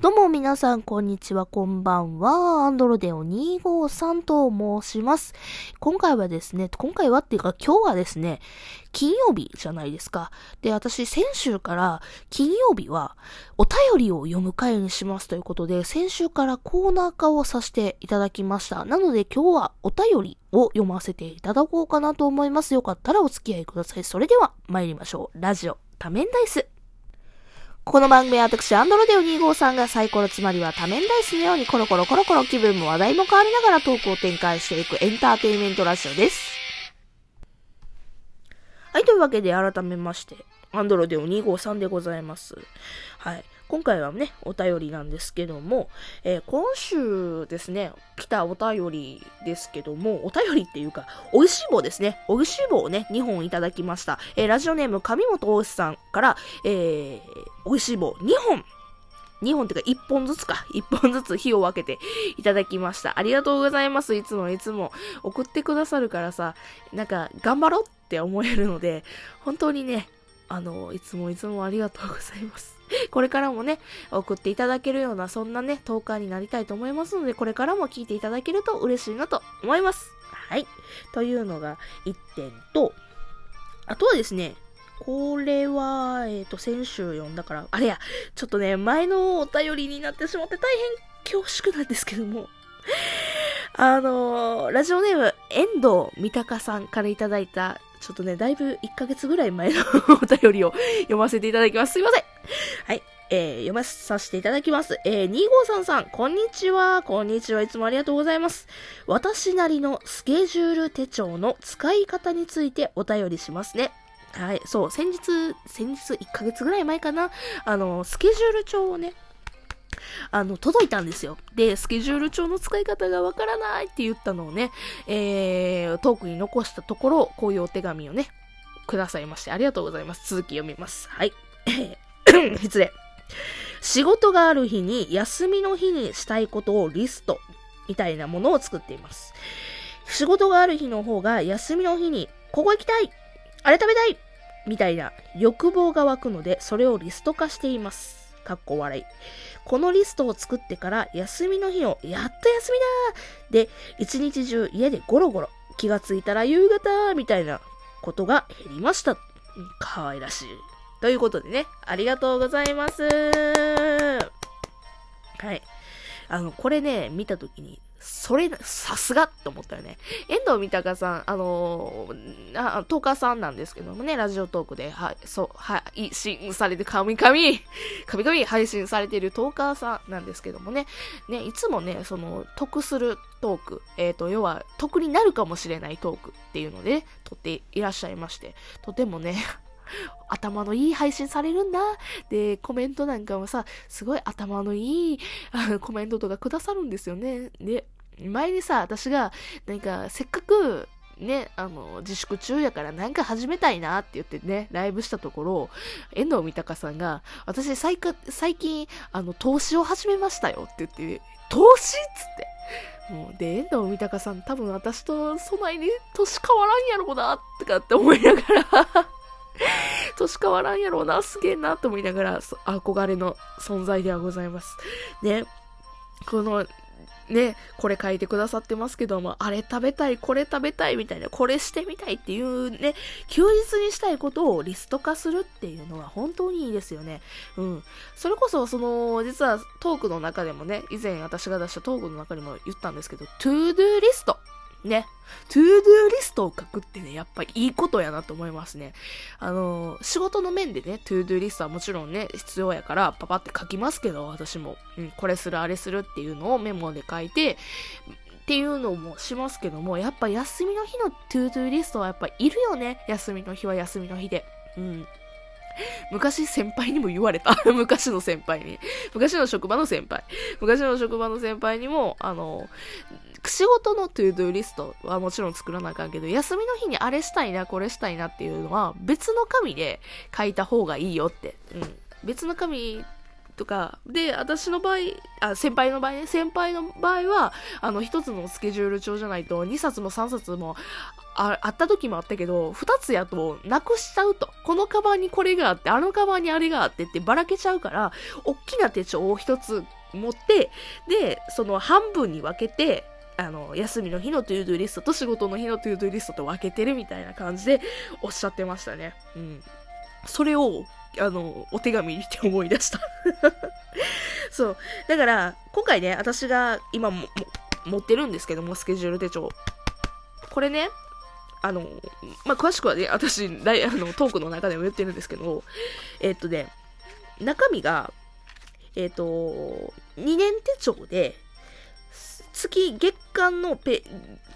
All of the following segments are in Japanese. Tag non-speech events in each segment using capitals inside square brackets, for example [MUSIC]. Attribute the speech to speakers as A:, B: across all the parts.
A: どうも皆さん、こんにちは、こんばんは。アンドロデオ253と申します。今回はですね、今回はっていうか今日はですね、金曜日じゃないですか。で、私先週から金曜日はお便りを読む回にしますということで、先週からコーナー化をさせていただきました。なので今日はお便りを読ませていただこうかなと思います。よかったらお付き合いください。それでは参りましょう。ラジオ多面ダイス。この番組は私、アンドロデオ253がサイコロつまりは多面ダイスのようにコロコロコロコロ気分も話題も変わりながらトークを展開していくエンターテインメントラジオです。はい、というわけで改めまして、アンドロデオ253でございます。はい。今回はね、お便りなんですけども、えー、今週ですね、来たお便りですけども、お便りっていうか、美味しい棒ですね。美味しい棒をね、2本いただきました。えー、ラジオネーム上本大志さんから、えー、美味しい棒2本2本っていうか1本ずつか。1本ずつ火を分けていただきました。ありがとうございます。いつもいつも送ってくださるからさ、なんか頑張ろうって思えるので、本当にね、あの、いつもいつもありがとうございます。[LAUGHS] これからもね、送っていただけるような、そんなね、トーカーになりたいと思いますので、これからも聞いていただけると嬉しいなと思います。はい。というのが1点と、あとはですね、これは、えっ、ー、と、先週読んだから、あれや、ちょっとね、前のお便りになってしまって大変恐縮なんですけども、[LAUGHS] あのー、ラジオネーム、遠藤三鷹さんからいただいた、ちょっとね、だいぶ1ヶ月ぐらい前のお便りを読ませていただきます。すいません。はい。えー、読ませさせていただきます。えー、2533、こんにちは。こんにちは。いつもありがとうございます。私なりのスケジュール手帳の使い方についてお便りしますね。はい。そう、先日、先日1ヶ月ぐらい前かな。あの、スケジュール帳をね、あの、届いたんですよ。で、スケジュール帳の使い方がわからないって言ったのをね、えー、トークに残したところ、こういうお手紙をね、くださいまして、ありがとうございます。続き読みます。はい。[COUGHS] 失礼。仕事がある日に休みの日にしたいことをリストみたいなものを作っています。仕事がある日の方が休みの日にここ行きたいあれ食べたいみたいな欲望が湧くのでそれをリスト化しています。かっこ笑い。このリストを作ってから休みの日をやっと休みだで一日中家でゴロゴロ気がついたら夕方みたいなことが減りました。可愛らしい。ということでね、ありがとうございます。はい。あの、これね、見たときに、それ、さすがって思ったよね。遠藤三鷹さん、あのー、あ、トーカーさんなんですけどもね、ラジオトークで、はい、そう、配信されて、神々、[LAUGHS] 神々配信されているトーカーさんなんですけどもね、ね、いつもね、その、得するトーク、えっ、ー、と、要は、得になるかもしれないトークっていうので、撮っていらっしゃいまして、とてもね、頭のいい配信されるんだ。で、コメントなんかもさ、すごい頭のいいコメントとかくださるんですよね。で、前にさ、私が、なんか、せっかく、ね、あの、自粛中やからなんか始めたいなって言ってね、ライブしたところ、遠藤三鷹さんが、私最最近、あの、投資を始めましたよって言って、投資っつって。もう、で、遠藤三鷹さん多分私とそないに年変わらんやろうな、とかって思いながら年変わらんやろうな、すげえな、と思いながら、憧れの存在ではございます。ね。この、ね、これ書いてくださってますけども、あれ食べたい、これ食べたいみたいな、これしてみたいっていうね、休日にしたいことをリスト化するっていうのは本当にいいですよね。うん。それこそ、その、実はトークの中でもね、以前私が出したトークの中にも言ったんですけど、 To Do リスト。ね。To Do リストを書くってね、やっぱりいいことやなと思いますね。あのー、仕事の面でね、 To Do リストはもちろんね、必要やから、パパって書きますけど、私も。うん、これする、あれするっていうのをメモで書いて、っていうのもしますけども、やっぱ休みの日の To Do リストはやっぱいるよね。休みの日は休みの日で。うん。[LAUGHS] 昔先輩にも言われた。[LAUGHS] 昔の先輩に。昔の職場の先輩。昔の職場の先輩にも、あの、仕事の To Do リストはもちろん作らなあかんけど、休みの日にあれしたいな、これしたいなっていうのは別の紙で書いた方がいいよって。うん。別の紙とか、で、私の場合、あ、先輩の場合ね、先輩の場合は、あの、一つのスケジュール帳じゃないと、2冊も3冊もああった時もあったけど、2つやとなくしちゃうと。このカバンにこれがあって、あのカバンにあれがあってってばらけちゃうから、大きな手帳を1つ持って、で、その半分に分けて、あの、休みの日の To Do リストと仕事の日の To Do リストと分けてるみたいな感じでおっしゃってましたね。うん。それを、あの、お手紙にて思い出した [LAUGHS] そう。だから、今回ね、私が今も、持ってるんですけども、スケジュール手帳。これね、あの、まあ、詳しくはね、私、[LAUGHS] あの、トークの中でも言ってるんですけど、え、っとね、中身が、え、っと、2年手帳で、月、月間のペ、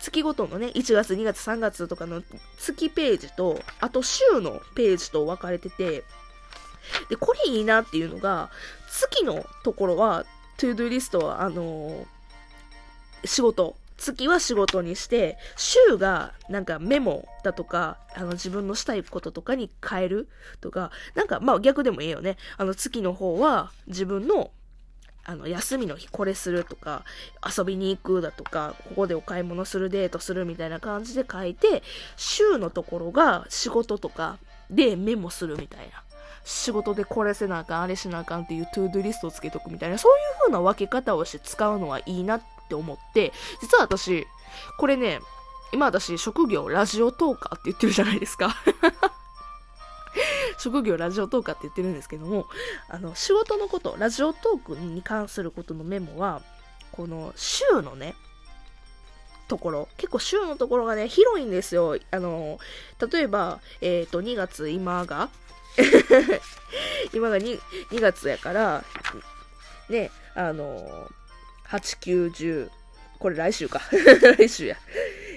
A: 月ごとのね、1月、2月、3月とかの月ページと、あと週のページと分かれてて、で、これいいなっていうのが、月のところは、 To Do リストは、あのー、仕事。月は仕事にして、週がなんかメモだとか、あの自分のしたいこととかに変えるとか、なんかまあ逆でもいいよね。あの月の方は自分のあの、休みの日これするとか、遊びに行くだとか、ここでお買い物する、デートするみたいな感じで書いて、週のところが仕事とかでメモするみたいな。仕事でこれせなあかん、あれしなあかんっていう To Do リストをつけとくみたいな、そういう風な分け方をして使うのはいいなって思って、実は私、これね、今私職業ラジオトーカーって言ってるじゃないですか職業ラジオトーカーって言ってるんですけども、あの、仕事のこと、ラジオトークに関することのメモは、この週のね、ところ、結構週のところがね、広いんですよ。あの、例えば、えっ、ー、と、2月、今が [LAUGHS] 今が 2, 2月やから、ね、あの、8、9、10、これ来週か。[LAUGHS] 来週や。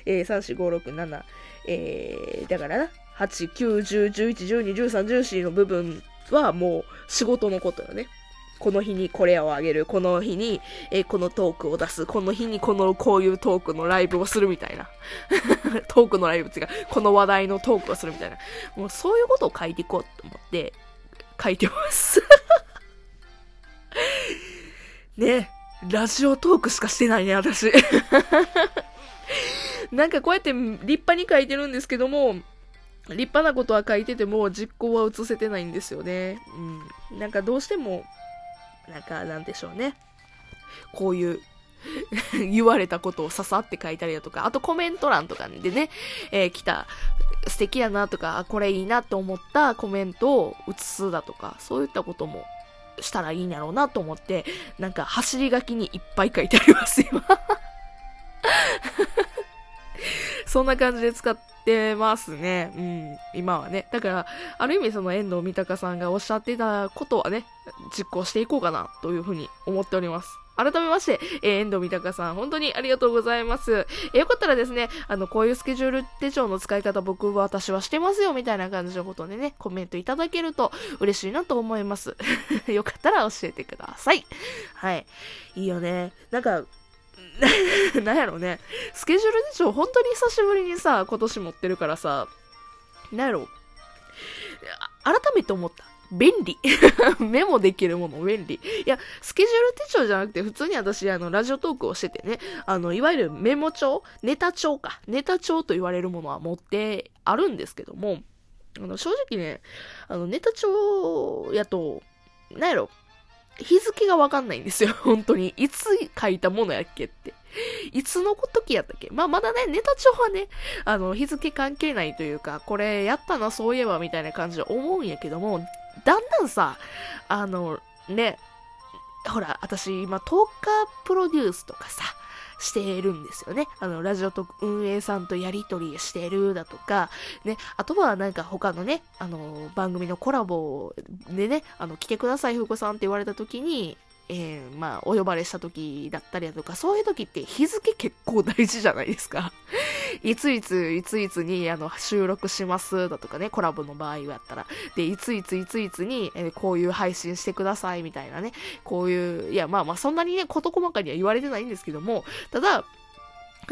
A: えー、3、4、5、6、7、えー、だからな、8、9、10、11、12、13、14の部分はもう仕事のことよね。この日にこれをあげる。この日に、えこのトークを出す。この日にこの、こういうトークのライブをするみたいな。[LAUGHS] トークのライブっていう、この話題のトークをするみたいな。もうそういうことを書いていこうと思って、書いてます [LAUGHS] ねラジオトークしかしてないね、私 [LAUGHS] なんかこうやって立派に書いてるんですけども、立派なことは書いてても実行は移せてないんですよね。うん。なんかどうしても、なんかなんでしょうね。こういう [LAUGHS] 言われたことをささって書いたりだとか、あとコメント欄とかでね、えー、来た素敵やなとか、これいいなと思ったコメントを写すだとか、そういったこともしたらいいんやろうなと思って、なんか走り書きにいっぱい書いてあります今 [LAUGHS] そんな感じで使ってってますね。うん。今はね。だから、ある意味その遠藤三鷹さんがおっしゃってたことはね、実行していこうかな、というふうに思っております。改めまして、えー、遠藤三鷹さん、本当にありがとうございます。えー、よかったらですね、あの、こういうスケジュール手帳の使い方僕は私はしてますよ、みたいな感じのことでね、コメントいただけると嬉しいなと思います。[LAUGHS] よかったら教えてください。はい。いいよね。なんか、[LAUGHS] なんやろね。スケジュール手帳本当に久しぶりにさ、今年持ってるからさ、なんやろ。改めて思った。便利。[LAUGHS] メモできるもの便利。いや、スケジュール手帳じゃなくて、普通に私、あの、ラジオトークをしててね、あの、いわゆるメモ帳ネタ帳か。ネタ帳と言われるものは持ってあるんですけども、あの、正直ね、あの、ネタ帳やと、なんやろ、日付がわかんないんですよ、[LAUGHS] 本当に。いつ書いたものやっけって。いつの時やったっけ？まあ、まだね、ネタ帳はね、あの、日付関係ないというか、これやったな、そういえば、みたいな感じで思うんやけども、だんだんさ、あの、ね、ほら、私今、10日プロデュースとかさ、してるんですよね。あの、ラジオと運営さんとやりとりしてるだとか、ね、あとはなんか他のね、あの、番組のコラボでね、あの、来てください、ふうこさんって言われた時に、えー、まあ、お呼ばれした時だったりだとか、そういう時って日付結構大事じゃないですか。[LAUGHS] いついつ、いついつに、あの、収録しますだとかね、コラボの場合はやったら。で、いついついついつに、えー、こういう配信してくださいみたいなね、こういう、いや、まあまあ、そんなにね、事細かには言われてないんですけども、ただ、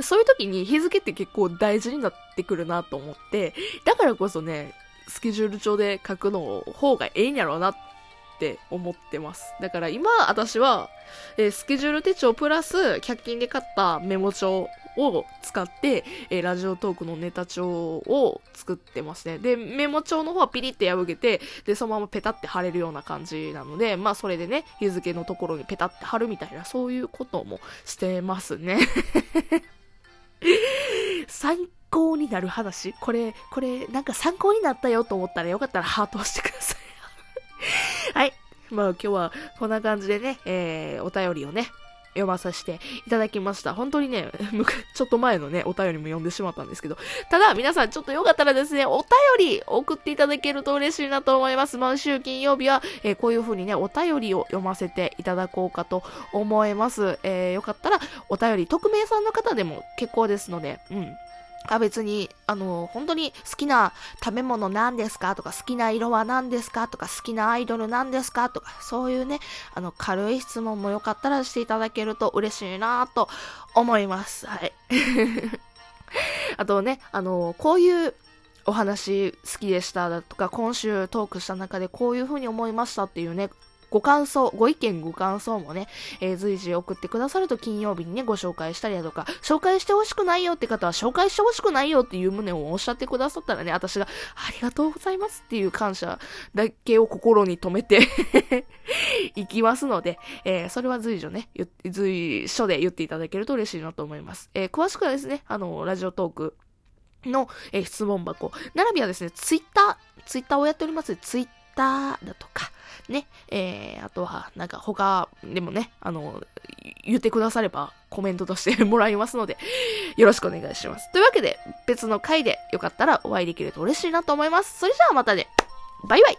A: そういう時に日付って結構大事になってくるなと思って、だからこそね、スケジュール帳で書くの方がええんやろうなっっって思ってます。だから今、私は、えースケジュール手帳プラス、100均で買ったメモ帳を使って、えーラジオトークのネタ帳を作ってますね。で、メモ帳の方はピリって破けて、で、そのままペタって貼れるような感じなので、まあ、それでね、日付のところにペタって貼るみたいな、そういうこともしてますね。[LAUGHS] 参考になる話これ、これ、なんか参考になったよと思ったらよかったらハートを押してください。[LAUGHS] はい。まあ今日はこんな感じでね、えー、お便りをね、読まさせていただきました。本当にね、[LAUGHS] ちょっと前のね、お便りも読んでしまったんですけど、ただ皆さんちょっとよかったらですね、お便り送っていただけると嬉しいなと思います。毎週金曜日は、えーこういう風にね、お便りを読ませていただこうかと思います。えーよかったらお便り、匿名さんの方でも結構ですので、うん。あ別に、あの、本当に好きな食べ物何ですか？とか、好きな色は何ですか？とか、好きなアイドル何ですか？とか、そういうね、あの、軽い質問もよかったらしていただけると嬉しいなと思います。はい。[LAUGHS] あとね、あの、こういうお話好きでしただとか、今週トークした中でこういう風に思いましたっていうね、ご感想、ご意見、ご感想もね、えー随時送ってくださると金曜日にね、ご紹介したりだとか、紹介してほしくないよって方は、紹介してほしくないよっていう旨をおっしゃってくださったらね、私が、ありがとうございますっていう感謝だけを心に留めて [LAUGHS] いきますので、えーそれは随所ね、随所で言っていただけると嬉しいなと思います。えー詳しくはですね、あの、ラジオトークの、えー質問箱、並びはですね、ツイッター、ツイッターをやっておりますツイッターだとか、ね、えー、あとは、なんか他でもね、あの、言ってくださればコメントとしてもらいますので、[LAUGHS] よろしくお願いします。というわけで、別の回でよかったらお会いできると嬉しいなと思います。それじゃあまたね、バイバイ